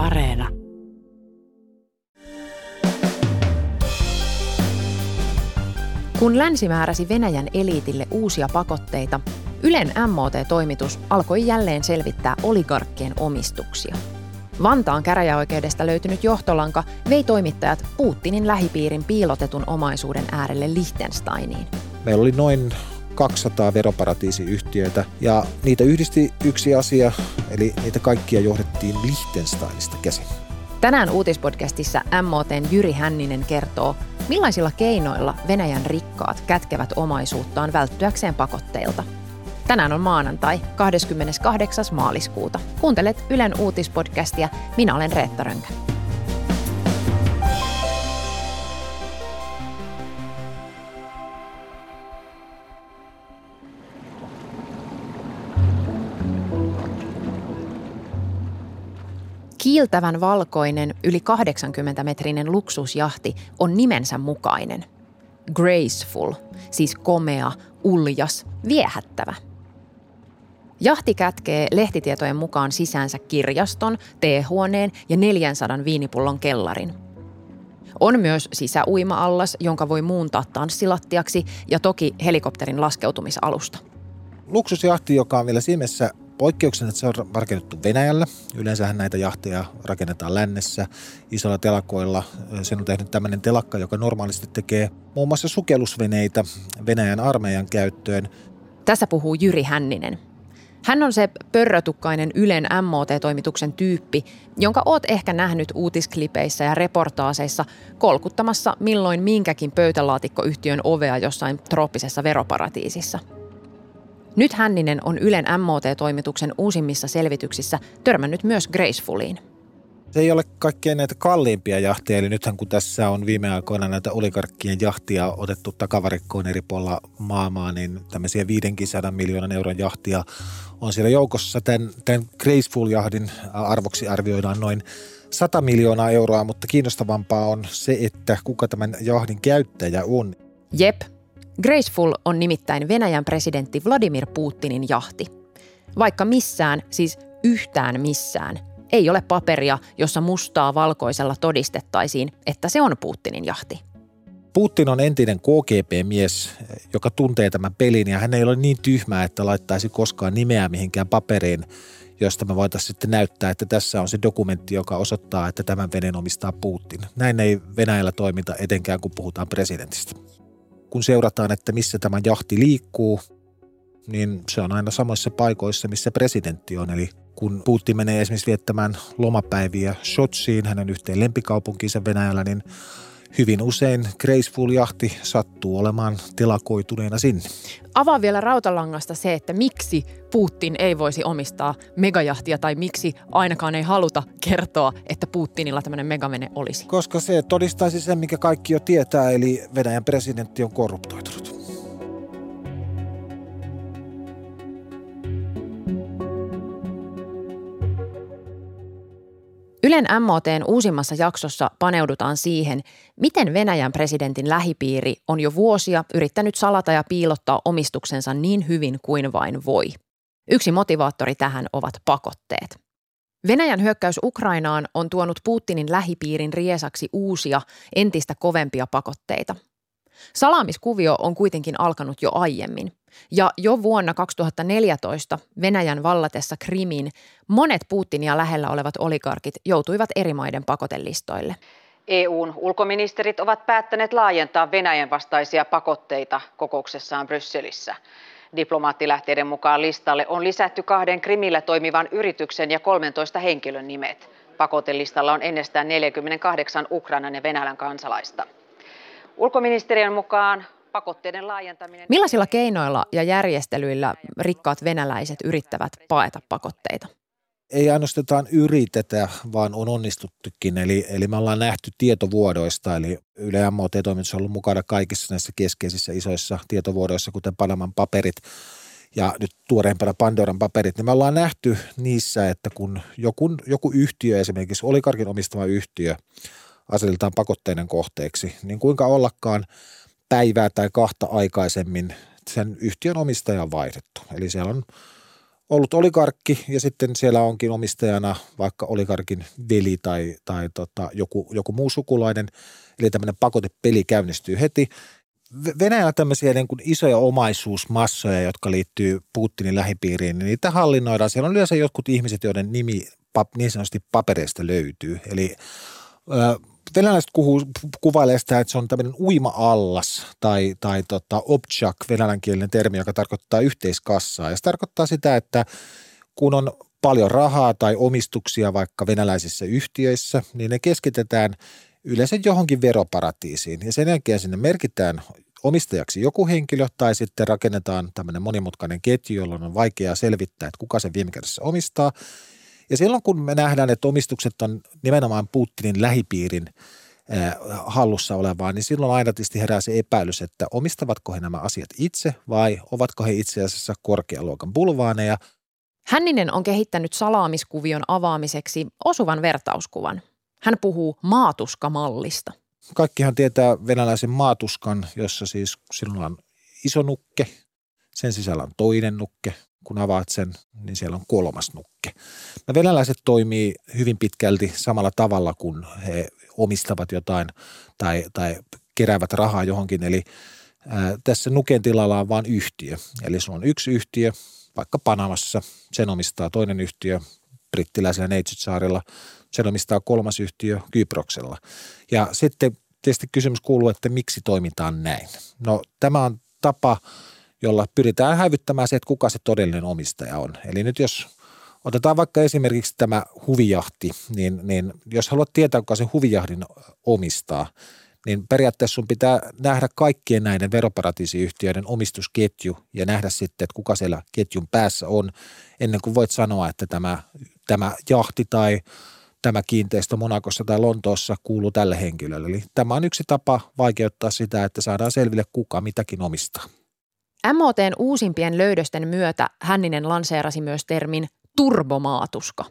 Areena. Kun länsi määräsi Venäjän eliitille uusia pakotteita, Ylen MOT-toimitus alkoi jälleen selvittää oligarkkien omistuksia. Vantaan käräjäoikeudesta löytynyt johtolanka vei toimittajat Putinin lähipiirin piilotetun omaisuuden äärelle Liechtensteiniin. Meillä oli noin 200 veroparatiisiyhtiöitä ja niitä yhdisti yksi asia, eli niitä kaikkia johdettiin Liechtensteinista käsin. Tänään uutispodcastissa MOTn Jyri Hänninen kertoo, millaisilla keinoilla Venäjän rikkaat kätkevät omaisuuttaan välttyäkseen pakotteilta. Tänään on maanantai, 28. maaliskuuta. Kuuntelet Ylen uutispodcastia. Minä olen Reetta Rönkä. Kiiltävän valkoinen, yli 80-metrinen luksusjahti on nimensä mukainen. Graceful, siis komea, uljas, viehättävä. Jahti kätkee lehtitietojen mukaan sisäänsä kirjaston, teehuoneen ja 400 viinipullon kellarin. On myös sisäuima-allas, jonka voi muuntaa tanssilattiaksi ja toki helikopterin laskeutumisalusta. Luksusjahti, joka on vielä Simessä poikkeuksena, se on rakennettu Venäjällä. Yleensähän näitä jahteja rakennetaan lännessä isoilla telakoilla. Sen on tehnyt tämmöinen telakka, joka normaalisti tekee muun muassa sukellusveneitä Venäjän armeijan käyttöön. Tässä puhuu Jyri Hänninen. Hän on se pörrötukkainen Ylen MOT-toimituksen tyyppi, jonka oot ehkä nähnyt uutisklipeissä ja reportaaseissa kolkuttamassa milloin minkäkin pöytälaatikkoyhtiön ovea jossain trooppisessa veroparatiisissa – nyt Hänninen on Ylen MOT-toimituksen uusimmissa selvityksissä törmännyt myös Gracefuliin. Se ei ole kaikkein näitä kalliimpia jahteja, eli nythän kun tässä on viime aikoina näitä oligarkkien jahtia otettu takavarikkoon eri puolilla maailmaa, niin tämmöisiä 500 miljoonan euron jahtia on siellä joukossa. Tämän, tämän Graceful-jahdin arvoksi arvioidaan noin 100 miljoonaa euroa, mutta kiinnostavampaa on se, että kuka tämän jahdin käyttäjä on. Jep, Graceful on nimittäin Venäjän presidentti Vladimir Putinin jahti. Vaikka missään, siis yhtään missään, ei ole paperia, jossa mustaa valkoisella todistettaisiin, että se on Putinin jahti. Putin on entinen KGP-mies, joka tuntee tämän pelin ja hän ei ole niin tyhmä, että laittaisi koskaan nimeä mihinkään paperiin, josta me voitaisiin sitten näyttää, että tässä on se dokumentti, joka osoittaa, että tämän veneen omistaa Putin. Näin ei Venäjällä toimita etenkään, kun puhutaan presidentistä kun seurataan, että missä tämä jahti liikkuu, niin se on aina samoissa paikoissa, missä presidentti on. Eli kun Putin menee esimerkiksi viettämään lomapäiviä Sotsiin, hänen yhteen lempikaupunkiinsa Venäjällä, niin hyvin usein Graceful-jahti sattuu olemaan telakoituneena sinne. Avaa vielä rautalangasta se, että miksi Putin ei voisi omistaa megajahtia tai miksi ainakaan ei haluta kertoa, että Putinilla tämmöinen megavene olisi. Koska se todistaisi sen, mikä kaikki jo tietää, eli Venäjän presidentti on korruptoitunut. Ylen MOTn uusimmassa jaksossa paneudutaan siihen, miten Venäjän presidentin lähipiiri on jo vuosia yrittänyt salata ja piilottaa omistuksensa niin hyvin kuin vain voi. Yksi motivaattori tähän ovat pakotteet. Venäjän hyökkäys Ukrainaan on tuonut Putinin lähipiirin riesaksi uusia, entistä kovempia pakotteita – Salaamiskuvio on kuitenkin alkanut jo aiemmin. Ja jo vuonna 2014 Venäjän vallatessa Krimin monet Putinia lähellä olevat oligarkit joutuivat eri maiden pakotelistoille. EUn ulkoministerit ovat päättäneet laajentaa Venäjän vastaisia pakotteita kokouksessaan Brysselissä. Diplomaattilähteiden mukaan listalle on lisätty kahden Krimillä toimivan yrityksen ja 13 henkilön nimet. Pakotelistalla on ennestään 48 Ukrainan ja Venäjän kansalaista. Ulkoministeriön mukaan pakotteiden laajentaminen... Millaisilla keinoilla ja järjestelyillä rikkaat venäläiset yrittävät paeta pakotteita? Ei ainoastaan yritetä, vaan on onnistuttukin. Eli, eli me ollaan nähty tietovuodoista, eli Yle MOT-toimitus on ollut mukana kaikissa näissä keskeisissä isoissa tietovuodoissa, kuten Panaman paperit ja nyt tuoreimpana Pandoran paperit, niin me ollaan nähty niissä, että kun joku, joku yhtiö, esimerkiksi olikarkin omistama yhtiö, asetetaan pakotteiden kohteeksi, niin kuinka ollakaan päivää tai kahta aikaisemmin sen yhtiön omistaja on vaihdettu. Eli siellä on ollut oligarkki ja sitten siellä onkin omistajana vaikka oligarkin veli tai, tai tota, joku, joku muu sukulainen. Eli tämmöinen pakotepeli käynnistyy heti. Venäjällä tämmöisiä niin kuin isoja omaisuusmassoja, jotka liittyy Putinin lähipiiriin, niin niitä hallinnoidaan. Siellä on yleensä jotkut ihmiset, joiden nimi niin sanotusti papereista löytyy. Eli venäläiset kuhu, kuvailee sitä, että se on tämmöinen uima-allas tai, tai tota, obchak, venäjänkielinen termi, joka tarkoittaa yhteiskassaa. Ja se tarkoittaa sitä, että kun on paljon rahaa tai omistuksia vaikka venäläisissä yhtiöissä, niin ne keskitetään yleensä johonkin veroparatiisiin. Ja sen jälkeen sinne merkitään omistajaksi joku henkilö tai sitten rakennetaan tämmöinen monimutkainen ketju, jolloin on vaikeaa selvittää, että kuka sen viime kädessä omistaa. Ja silloin kun me nähdään, että omistukset on nimenomaan Putinin lähipiirin hallussa olevaa, niin silloin aina tietysti herää se epäilys, että omistavatko he nämä asiat itse vai ovatko he itse asiassa korkealuokan bulvaaneja. Hänninen on kehittänyt salaamiskuvion avaamiseksi osuvan vertauskuvan. Hän puhuu maatuskamallista. Kaikkihan tietää venäläisen maatuskan, jossa siis sinulla on iso nukke, sen sisällä on toinen nukke, kun avaat sen, niin siellä on kolmas nukke. No venäläiset toimii hyvin pitkälti samalla tavalla, kun he omistavat jotain tai, tai keräävät rahaa johonkin. Eli ää, tässä nuken tilalla on vain yhtiö. Eli se on yksi yhtiö, vaikka Panamassa, sen omistaa toinen yhtiö brittiläisellä Neitsytsaarilla, sen omistaa kolmas yhtiö Kyproksella. Ja sitten tietysti kysymys kuuluu, että miksi toimitaan näin. No tämä on tapa – jolla pyritään häivyttämään se, että kuka se todellinen omistaja on. Eli nyt jos otetaan vaikka esimerkiksi tämä huvijahti, niin, niin jos haluat tietää, kuka se huvijahdin omistaa, niin periaatteessa sun pitää nähdä kaikkien näiden veroparatiisiyhtiöiden omistusketju ja nähdä sitten, että kuka siellä ketjun päässä on, ennen kuin voit sanoa, että tämä, tämä jahti tai tämä kiinteistö Monakossa tai Lontoossa kuuluu tälle henkilölle. Eli tämä on yksi tapa vaikeuttaa sitä, että saadaan selville, kuka mitäkin omistaa. MOTn uusimpien löydösten myötä Hänninen lanseerasi myös termin turbomaatuska.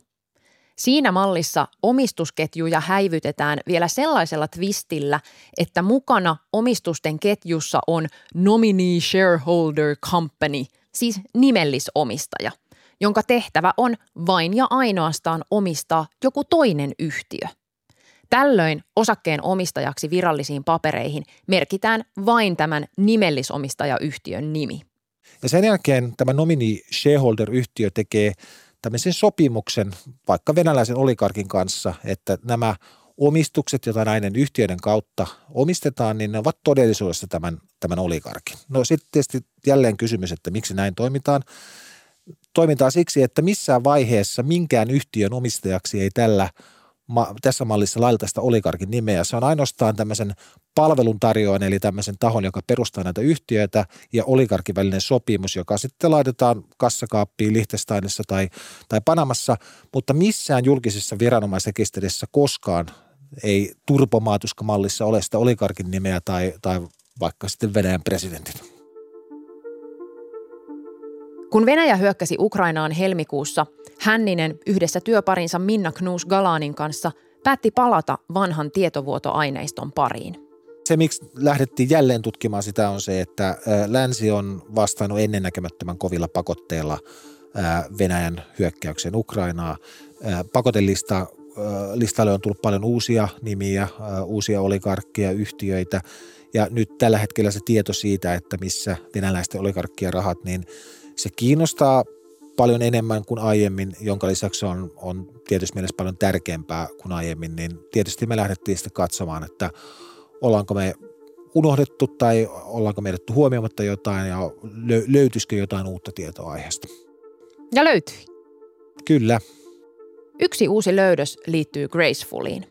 Siinä mallissa omistusketjuja häivytetään vielä sellaisella twistillä, että mukana omistusten ketjussa on nominee shareholder company, siis nimellisomistaja, jonka tehtävä on vain ja ainoastaan omistaa joku toinen yhtiö. Tällöin osakkeen omistajaksi virallisiin papereihin merkitään vain tämän nimellisomistajayhtiön nimi. Ja sen jälkeen tämä nomini shareholder-yhtiö tekee tämmöisen sopimuksen vaikka venäläisen oligarkin kanssa, että nämä omistukset, joita näiden yhtiöiden kautta omistetaan, niin ne ovat todellisuudessa tämän, tämän oligarkin. No sitten tietysti jälleen kysymys, että miksi näin toimitaan. Toimitaan siksi, että missään vaiheessa minkään yhtiön omistajaksi ei tällä – ma, tässä mallissa lailla tästä oligarkin nimeä. Se on ainoastaan tämmöisen palveluntarjoajan eli tämmöisen tahon, joka perustaa näitä yhtiöitä ja oligarkin välinen sopimus, joka sitten laitetaan kassakaappiin Liechtensteinissa tai, tai Panamassa, mutta missään julkisessa viranomaisrekisterissä koskaan ei turpomaatuska-mallissa ole sitä oligarkin nimeä tai, tai vaikka sitten Venäjän presidentin. Kun Venäjä hyökkäsi Ukrainaan helmikuussa, Hänninen yhdessä työparinsa Minna Knus Galanin kanssa päätti palata vanhan tietovuotoaineiston pariin. Se, miksi lähdettiin jälleen tutkimaan sitä, on se, että länsi on vastannut ennennäkemättömän kovilla pakotteilla Venäjän hyökkäyksen Ukrainaa. Pakotelista listalle on tullut paljon uusia nimiä, uusia oligarkkeja, yhtiöitä ja nyt tällä hetkellä se tieto siitä, että missä venäläisten oligarkkien rahat, niin – se kiinnostaa paljon enemmän kuin aiemmin, jonka lisäksi on, on tietysti mielessä paljon tärkeämpää kuin aiemmin, niin tietysti me lähdettiin sitten katsomaan, että ollaanko me unohdettu tai ollaanko me edetty huomioimatta jotain ja löytyisikö jotain uutta tietoa aiheesta. Ja löytyi. Kyllä. Yksi uusi löydös liittyy Gracefuliin.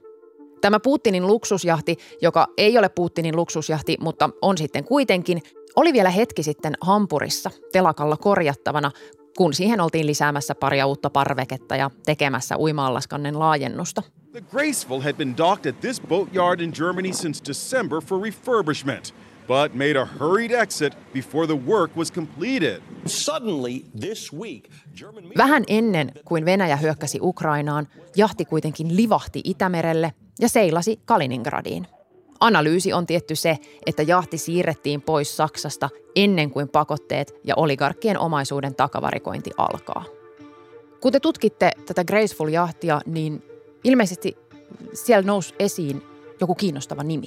Tämä Putinin luksusjahti, joka ei ole Putinin luksusjahti, mutta on sitten kuitenkin, oli vielä hetki sitten Hampurissa telakalla korjattavana, kun siihen oltiin lisäämässä paria uutta parveketta ja tekemässä uimaallaskannen laajennusta. The Graceful had been docked at this boatyard in Germany since December for refurbishment but made a hurried exit before the work was completed. Suddenly this week, German... Vähän ennen kuin Venäjä hyökkäsi Ukrainaan, jahti kuitenkin livahti Itämerelle ja seilasi Kaliningradiin. Analyysi on tietty se, että jahti siirrettiin pois Saksasta ennen kuin pakotteet ja oligarkkien omaisuuden takavarikointi alkaa. Kun te tutkitte tätä Graceful-jahtia, niin ilmeisesti siellä nousi esiin joku kiinnostava nimi.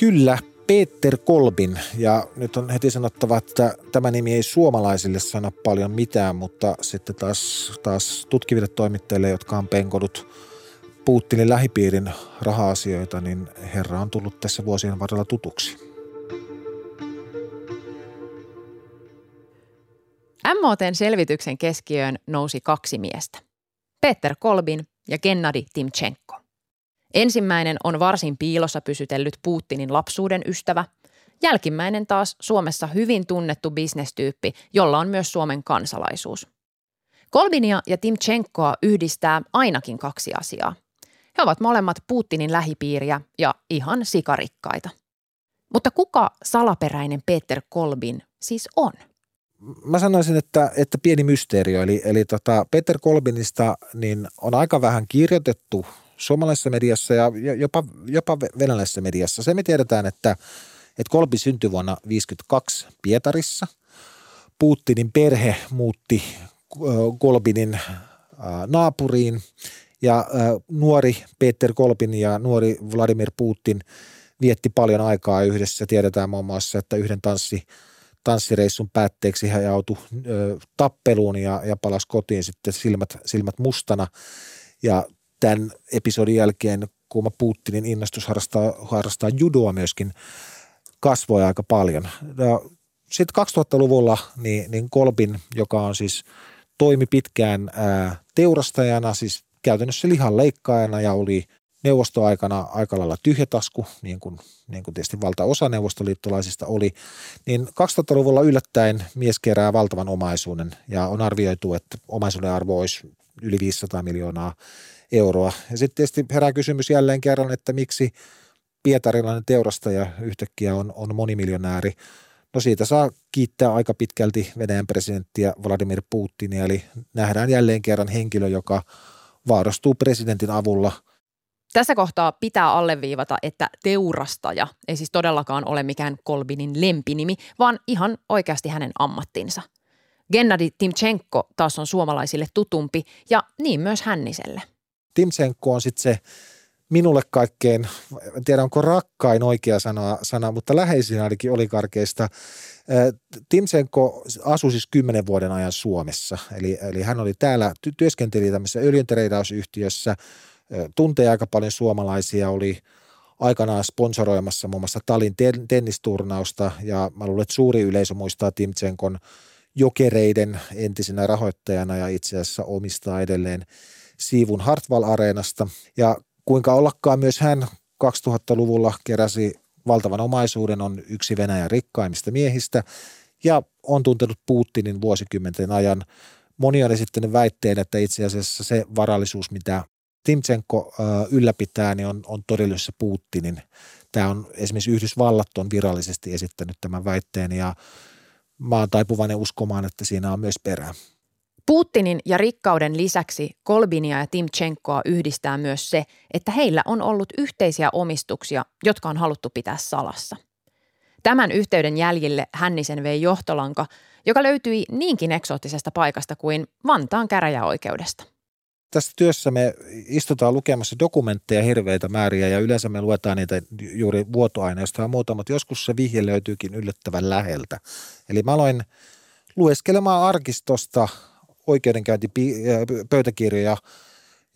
Kyllä, Peter Kolbin. Ja nyt on heti sanottava, että tämä nimi ei suomalaisille sano paljon mitään, mutta sitten taas, taas tutkiville toimittajille, jotka on penkodut Putinin lähipiirin raha-asioita, niin herra on tullut tässä vuosien varrella tutuksi. MOTn selvityksen keskiöön nousi kaksi miestä. Peter Kolbin ja Gennadi Timchenko. Ensimmäinen on varsin piilossa pysytellyt Putinin lapsuuden ystävä. Jälkimmäinen taas Suomessa hyvin tunnettu bisnestyyppi, jolla on myös Suomen kansalaisuus. Kolbinia ja Timchenkoa yhdistää ainakin kaksi asiaa. He ovat molemmat Putinin lähipiiriä ja ihan sikarikkaita. Mutta kuka salaperäinen Peter Kolbin siis on? Mä sanoisin, että, että pieni mysteerio. Eli, eli tota Peter Kolbinista niin on aika vähän kirjoitettu suomalaisessa mediassa ja jopa, jopa venäläisessä mediassa. Se me tiedetään, että, että Kolbi syntyi vuonna 1952 Pietarissa. Putinin perhe muutti Kolbinin naapuriin ja nuori Peter Kolbin ja nuori Vladimir Putin vietti paljon aikaa yhdessä. Tiedetään muun muassa, että yhden tanssi, tanssireissun päätteeksi hän joutui tappeluun ja, ja palasi kotiin sitten silmät, silmät mustana. Ja tämän episodin jälkeen kuuma Putinin innostus harrastaa, harrastaa judoa myöskin kasvoi aika paljon. Sitten 2000-luvulla niin, niin Kolbin, joka on siis toimi pitkään ää, teurastajana, siis käytännössä lihan leikkaajana ja oli neuvostoaikana aika lailla tyhjätasku, niin kuin, niin kuin tietysti valtaosa neuvostoliittolaisista oli, niin 2000-luvulla yllättäen mies kerää valtavan omaisuuden ja on arvioitu, että omaisuuden arvo olisi yli 500 miljoonaa euroa. Ja sitten tietysti herää kysymys jälleen kerran, että miksi pietarilainen teurastaja yhtäkkiä on, on monimiljonääri. No siitä saa kiittää aika pitkälti Venäjän presidenttiä Vladimir Putinia, eli nähdään jälleen kerran henkilö, joka vaarastuu presidentin avulla. Tässä kohtaa pitää alleviivata, että teurastaja ei siis todellakaan ole mikään Kolbinin lempinimi, vaan ihan oikeasti hänen ammattinsa. Gennadi Timchenko taas on suomalaisille tutumpi ja niin myös Hänniselle. Timchenko on sitten se minulle kaikkein, en tiedä onko rakkain oikea sana, sana mutta läheisin ainakin olikarkeista. Timchenko asui siis kymmenen vuoden ajan Suomessa, eli, eli hän oli täällä, työskenteli tämmöisessä öljyntereidausyhtiössä, tuntee aika paljon suomalaisia, oli aikanaan sponsoroimassa muun muassa Talin tennisturnausta. Ja mä luulen, että suuri yleisö muistaa Timchenkon jokereiden entisenä rahoittajana ja itse asiassa omistaa edelleen siivun Hartwall-areenasta. Ja kuinka ollakaan myös hän 2000-luvulla keräsi valtavan omaisuuden, on yksi Venäjän rikkaimmista miehistä ja on tuntenut Putinin vuosikymmenten ajan. Moni on esittänyt väitteen, että itse asiassa se varallisuus, mitä Timchenko ylläpitää, niin on, on todellisuudessa Putinin. Tämä on esimerkiksi Yhdysvallat on virallisesti esittänyt tämän väitteen ja mä oon taipuvainen uskomaan, että siinä on myös perää. Putinin ja rikkauden lisäksi Kolbinia ja Timchenkoa yhdistää myös se, että heillä on ollut yhteisiä omistuksia, jotka on haluttu pitää salassa. Tämän yhteyden jäljille Hännisen vei johtolanka, joka löytyi niinkin eksoottisesta paikasta kuin Vantaan käräjäoikeudesta. Tässä työssä me istutaan lukemassa dokumentteja hirveitä määriä ja yleensä me luetaan niitä juuri vuotoaineista ja muuta, mutta joskus se vihje löytyykin yllättävän läheltä. Eli mä aloin lueskelemaan arkistosta oikeudenkäyntipöytäkirjoja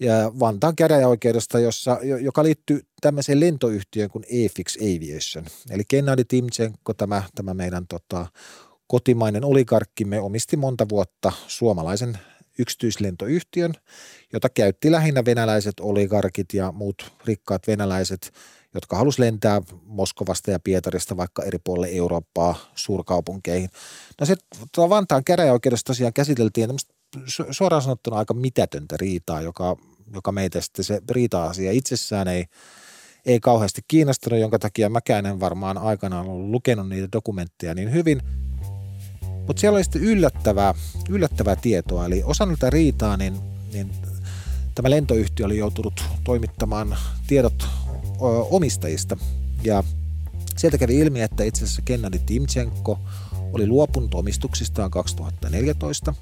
ja Vantaan käräjäoikeudesta, jossa, joka liittyy tämmöiseen lentoyhtiöön kuin Efix Aviation. Eli Gennady Timchenko, tämä, tämä meidän tota, kotimainen oligarkkimme, omisti monta vuotta suomalaisen yksityislentoyhtiön, jota käytti lähinnä venäläiset oligarkit ja muut rikkaat venäläiset, jotka halusivat lentää Moskovasta ja Pietarista vaikka eri puolille Eurooppaa suurkaupunkeihin. No se Vantaan käräjäoikeudessa tosiaan käsiteltiin suoraan sanottuna aika mitätöntä riitaa, joka, joka meitä sitten se riita-asia itsessään ei, ei kauheasti kiinnostunut, jonka takia mäkään en varmaan aikanaan ollut lukenut niitä dokumentteja niin hyvin. Mutta siellä oli sitten yllättävää, yllättävää tietoa, eli osa niitä riitaa, niin, niin tämä lentoyhtiö oli joutunut toimittamaan tiedot omistajista. Ja sieltä kävi ilmi, että itse asiassa Gennady Timchenko oli luopunut omistuksistaan 2014.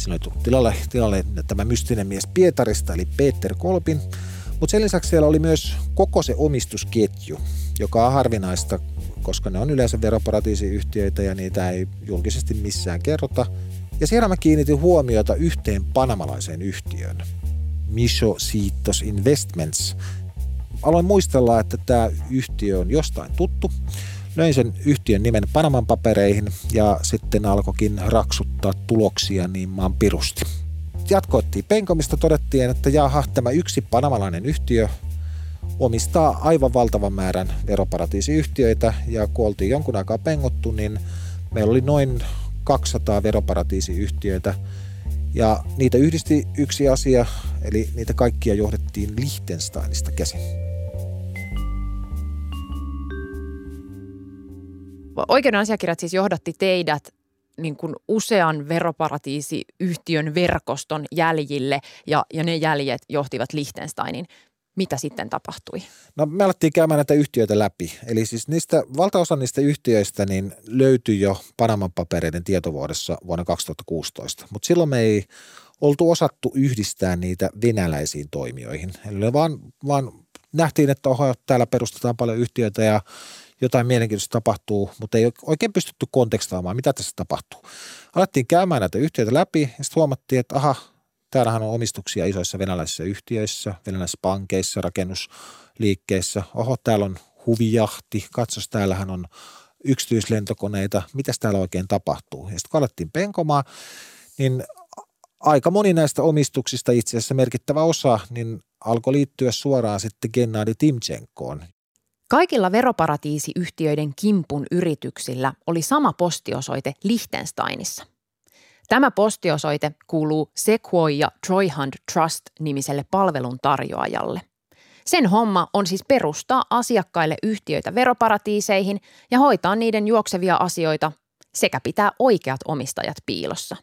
Siinä oli tullut tilalle, tilalle tämä mystinen mies Pietarista, eli Peter Kolpin. Mutta sen lisäksi siellä oli myös koko se omistusketju, joka on harvinaista, koska ne on yleensä veroparatiisiyhtiöitä ja niitä ei julkisesti missään kerrota. Ja siellä mä kiinnitin huomiota yhteen panamalaiseen yhtiöön, Misho Siitos Investments. Aloin muistella, että tämä yhtiö on jostain tuttu. Löin sen yhtiön nimen Panaman papereihin ja sitten alkoikin raksuttaa tuloksia niin maan pirusti. Jatkoittiin penkomista, todettiin, että jaha, tämä yksi panamalainen yhtiö omistaa aivan valtavan määrän veroparatiisiyhtiöitä ja kun oltiin jonkun aikaa pengottu, niin meillä oli noin 200 veroparatiisiyhtiöitä ja niitä yhdisti yksi asia, eli niitä kaikkia johdettiin Liechtensteinista käsin. Oikeuden asiakirjat siis johdatti teidät niin kuin usean veroparatiisiyhtiön verkoston jäljille ja, ja ne jäljet johtivat Liechtensteinin mitä sitten tapahtui? No me alettiin käymään näitä yhtiöitä läpi. Eli siis niistä, valtaosa niistä yhtiöistä niin löytyi jo Panaman papereiden tietovuodessa vuonna 2016. Mutta silloin me ei oltu osattu yhdistää niitä venäläisiin toimijoihin. Eli vaan, vaan nähtiin, että oho, täällä perustetaan paljon yhtiöitä ja jotain mielenkiintoista tapahtuu, mutta ei oikein pystytty kontekstaamaan, mitä tässä tapahtuu. Alettiin käymään näitä yhtiöitä läpi ja sitten huomattiin, että aha, Täällähän on omistuksia isoissa venäläisissä yhtiöissä, venäläisissä pankeissa, rakennusliikkeissä. Oho, täällä on huvijahti, katsos, täällähän on yksityislentokoneita, mitä täällä oikein tapahtuu. Ja sitten kun alettiin penkomaan, niin aika moni näistä omistuksista, itse asiassa merkittävä osa, niin alkoi liittyä suoraan sitten Gennadi Timchenkoon. Kaikilla veroparatiisiyhtiöiden kimpun yrityksillä oli sama postiosoite Liechtensteinissa – Tämä postiosoite kuuluu Sequoia Troyhund Trust-nimiselle palveluntarjoajalle. Sen homma on siis perustaa asiakkaille yhtiöitä veroparatiiseihin ja hoitaa niiden juoksevia asioita sekä pitää oikeat omistajat piilossa.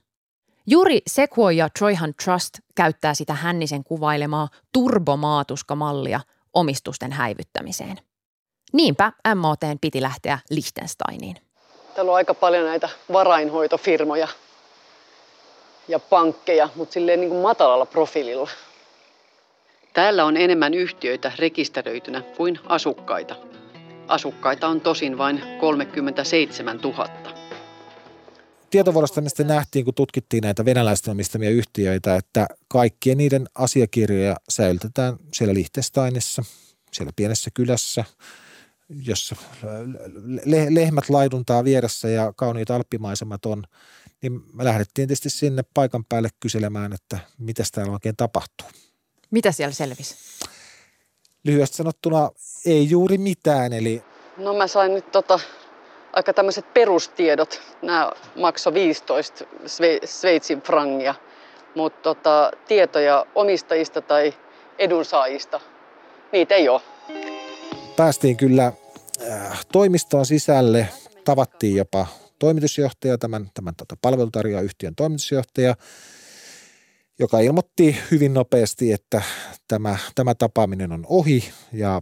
Juuri Sequoia Troyhund Trust käyttää sitä Hännisen kuvailemaa turbomaatuskamallia omistusten häivyttämiseen. Niinpä MOT piti lähteä Liechtensteiniin. Täällä on aika paljon näitä varainhoitofirmoja – ja pankkeja, mutta silleen niin kuin matalalla profiililla. Täällä on enemmän yhtiöitä rekisteröitynä kuin asukkaita. Asukkaita on tosin vain 37 000. Tietovuodosta mistä nähtiin, kun tutkittiin näitä venäläisten omistamia yhtiöitä, että kaikkien niiden asiakirjoja säilytetään siellä Liechtensteinissa, siellä pienessä kylässä, jossa lehmät laiduntaa vieressä ja kauniit alppimaisemat on – niin me lähdettiin tietysti sinne paikan päälle kyselemään, että mitä täällä oikein tapahtuu. Mitä siellä selvisi? Lyhyesti sanottuna ei juuri mitään, eli... No mä sain nyt tota, aika tämmöiset perustiedot. Nämä maksoi 15 Sveitsin frangia, mutta tota, tietoja omistajista tai edunsaajista, niitä ei ole. Päästiin kyllä äh, toimistoon sisälle, tavattiin jopa toimitusjohtaja, tämän, tämän tota, palvelutarjoajayhtiön toimitusjohtaja, joka ilmoitti hyvin nopeasti, että tämä, tämä tapaaminen on ohi ja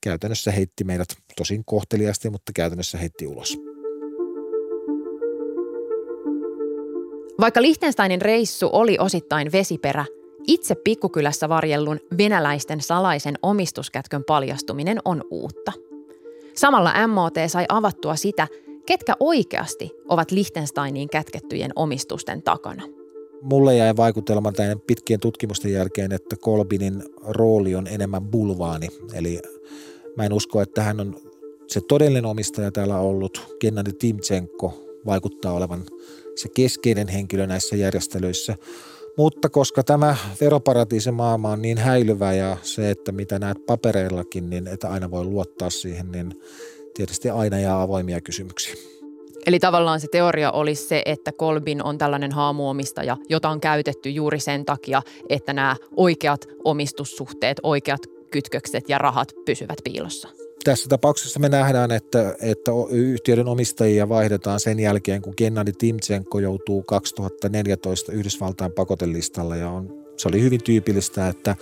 käytännössä heitti meidät tosin kohteliasti, mutta käytännössä heitti ulos. Vaikka Liechtensteinin reissu oli osittain vesiperä, itse pikkukylässä varjellun venäläisten salaisen omistuskätkön paljastuminen on uutta. Samalla MOT sai avattua sitä, Ketkä oikeasti ovat Liechtensteiniin kätkettyjen omistusten takana? Mulle jäi vaikutelma tämän pitkien tutkimusten jälkeen, että Kolbinin rooli on enemmän bulvaani. Eli mä en usko, että hän on se todellinen omistaja täällä ollut. Gennady Timchenko vaikuttaa olevan se keskeinen henkilö näissä järjestelyissä. Mutta koska tämä veroparatiisen maailma on niin häilyvä ja se, että mitä näet papereillakin, niin että aina voi luottaa siihen, niin tietysti aina jää avoimia kysymyksiä. Eli tavallaan se teoria olisi se, että Kolbin on tällainen haamuomistaja, jota on käytetty juuri sen takia, että nämä oikeat omistussuhteet, oikeat kytkökset ja rahat pysyvät piilossa. Tässä tapauksessa me nähdään, että, että yhtiöiden omistajia vaihdetaan sen jälkeen, kun Gennady Timchenko joutuu 2014 Yhdysvaltain pakotelistalle ja on, se oli hyvin tyypillistä, että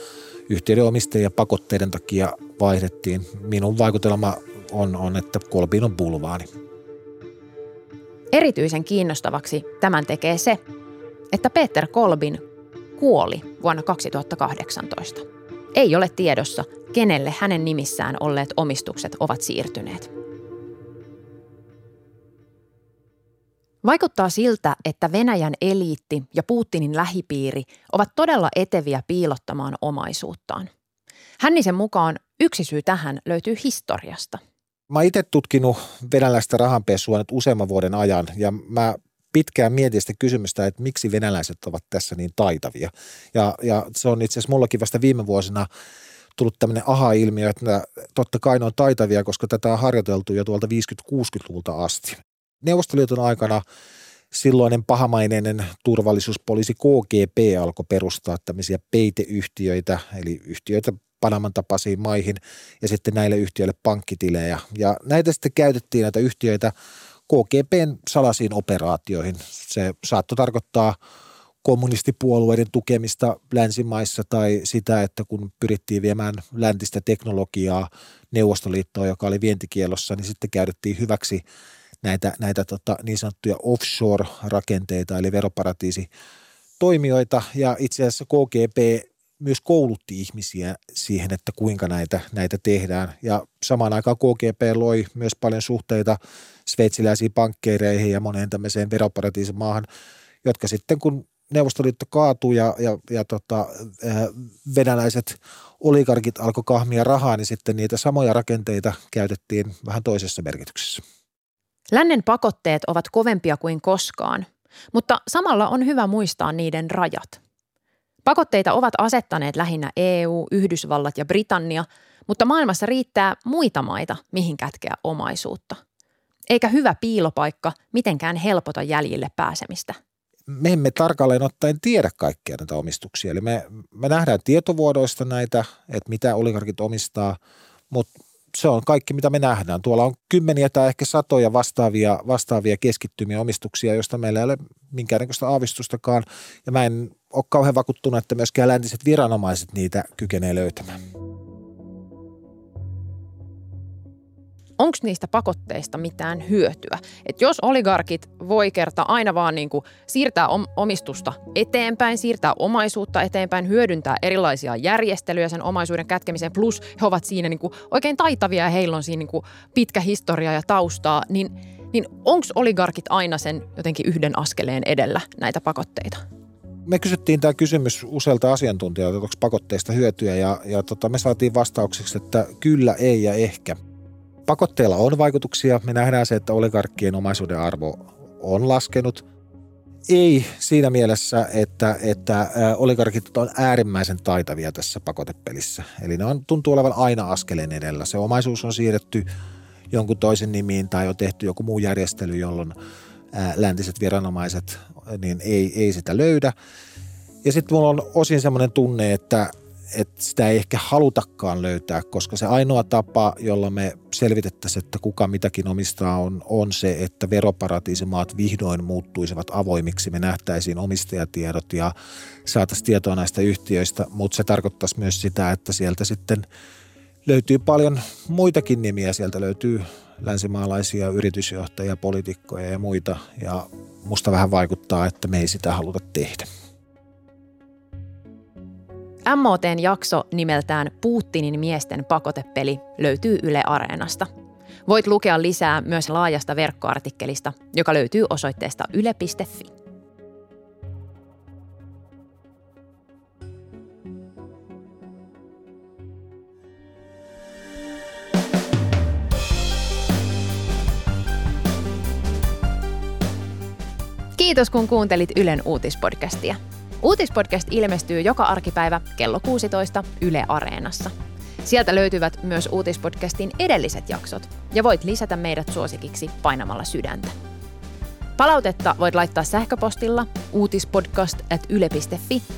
yhtiöiden omistajia pakotteiden takia vaihdettiin. Minun vaikutelma on, on että Kolbin on bulvaani. Erityisen kiinnostavaksi tämän tekee se, että Peter Kolbin kuoli vuonna 2018. Ei ole tiedossa, kenelle hänen nimissään olleet omistukset ovat siirtyneet. Vaikuttaa siltä, että Venäjän eliitti ja Putinin lähipiiri ovat todella eteviä piilottamaan omaisuuttaan. Hännisen mukaan yksi syy tähän löytyy historiasta. Mä itse tutkinut venäläistä rahanpesua nyt useamman vuoden ajan ja mä pitkään mietin sitä kysymystä, että miksi venäläiset ovat tässä niin taitavia. Ja, ja se on itse asiassa mullakin vasta viime vuosina tullut tämmöinen aha-ilmiö, että totta kai ne on taitavia, koska tätä on harjoiteltu jo tuolta 50-60-luvulta asti. Neuvostoliiton aikana silloinen pahamaineinen turvallisuuspoliisi KGP alkoi perustaa tämmöisiä peiteyhtiöitä, eli yhtiöitä Panaman tapaisiin maihin ja sitten näille yhtiöille pankkitilejä. Ja näitä sitten käytettiin näitä yhtiöitä KGPn salaisiin operaatioihin. Se saattoi tarkoittaa kommunistipuolueiden tukemista länsimaissa tai sitä, että kun pyrittiin viemään läntistä teknologiaa Neuvostoliittoon, joka oli vientikielossa, niin sitten käytettiin hyväksi näitä, näitä tota, niin sanottuja offshore-rakenteita, eli veroparatiisi toimijoita, ja itse asiassa KGP myös koulutti ihmisiä siihen, että kuinka näitä, näitä tehdään. Ja samaan aikaan KGP loi myös paljon suhteita sveitsiläisiin pankkeireihin ja moneen tämmöiseen veroparatiisimaahan, jotka sitten kun Neuvostoliitto kaatui ja, ja, ja tota, venäläiset oligarkit alkoi kahmia rahaa, niin sitten niitä samoja rakenteita käytettiin vähän toisessa merkityksessä. Lännen pakotteet ovat kovempia kuin koskaan, mutta samalla on hyvä muistaa niiden rajat – Pakotteita ovat asettaneet lähinnä EU, Yhdysvallat ja Britannia, mutta maailmassa riittää muita maita, mihin kätkeä omaisuutta. Eikä hyvä piilopaikka mitenkään helpota jäljille pääsemistä. Me emme tarkalleen ottaen tiedä kaikkia näitä omistuksia. Eli me, me nähdään tietovuodoista näitä, että mitä oligarkit omistaa, mutta se on kaikki, mitä me nähdään. Tuolla on kymmeniä tai ehkä satoja vastaavia, vastaavia keskittymiä omistuksia, joista meillä ei ole minkäännäköistä aavistustakaan. Ja mä en ole kauhean vakuuttunut, että myöskään läntiset viranomaiset niitä kykenee löytämään. onko niistä pakotteista mitään hyötyä. Et jos oligarkit voi kerta aina vaan niin siirtää omistusta eteenpäin, siirtää omaisuutta eteenpäin, hyödyntää erilaisia järjestelyjä sen omaisuuden kätkemiseen, plus he ovat siinä niin oikein taitavia ja heillä on siinä niin pitkä historia ja taustaa, niin, niin onko oligarkit aina sen jotenkin yhden askeleen edellä näitä pakotteita? Me kysyttiin tämä kysymys useilta asiantuntijoilta, onko pakotteista hyötyä ja, ja tota, me saatiin vastaukseksi, että kyllä, ei ja ehkä. Pakotteilla on vaikutuksia. Me nähdään se, että oligarkkien omaisuuden arvo on laskenut. Ei siinä mielessä, että, että oligarkit on äärimmäisen taitavia tässä pakotepelissä. Eli ne on, tuntuu olevan aina askeleen edellä. Se omaisuus on siirretty jonkun toisen nimiin tai on tehty joku muu järjestely, jolloin läntiset viranomaiset niin ei, ei sitä löydä. Ja sitten mulla on osin semmoinen tunne, että että sitä ei ehkä halutakaan löytää, koska se ainoa tapa, jolla me selvitettäisiin, että kuka mitäkin omistaa, on, on se, että veroparatiisimaat vihdoin muuttuisivat avoimiksi. Me nähtäisiin omistajatiedot ja saataisiin tietoa näistä yhtiöistä, mutta se tarkoittaisi myös sitä, että sieltä sitten löytyy paljon muitakin nimiä. Sieltä löytyy länsimaalaisia yritysjohtajia, poliitikkoja ja muita. Ja musta vähän vaikuttaa, että me ei sitä haluta tehdä. MOTn jakso nimeltään Putinin miesten pakotepeli löytyy Yle Areenasta. Voit lukea lisää myös laajasta verkkoartikkelista, joka löytyy osoitteesta yle.fi. Kiitos kun kuuntelit Ylen uutispodcastia. Uutispodcast ilmestyy joka arkipäivä kello 16 Yle Areenassa. Sieltä löytyvät myös uutispodcastin edelliset jaksot ja voit lisätä meidät suosikiksi painamalla sydäntä. Palautetta voit laittaa sähköpostilla uutispodcast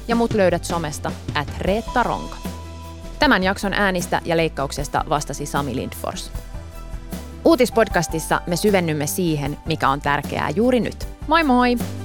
ja mut löydät somesta at Reetta Ronka. Tämän jakson äänistä ja leikkauksesta vastasi Sami Lindfors. Uutispodcastissa me syvennymme siihen, mikä on tärkeää juuri nyt. Moi moi!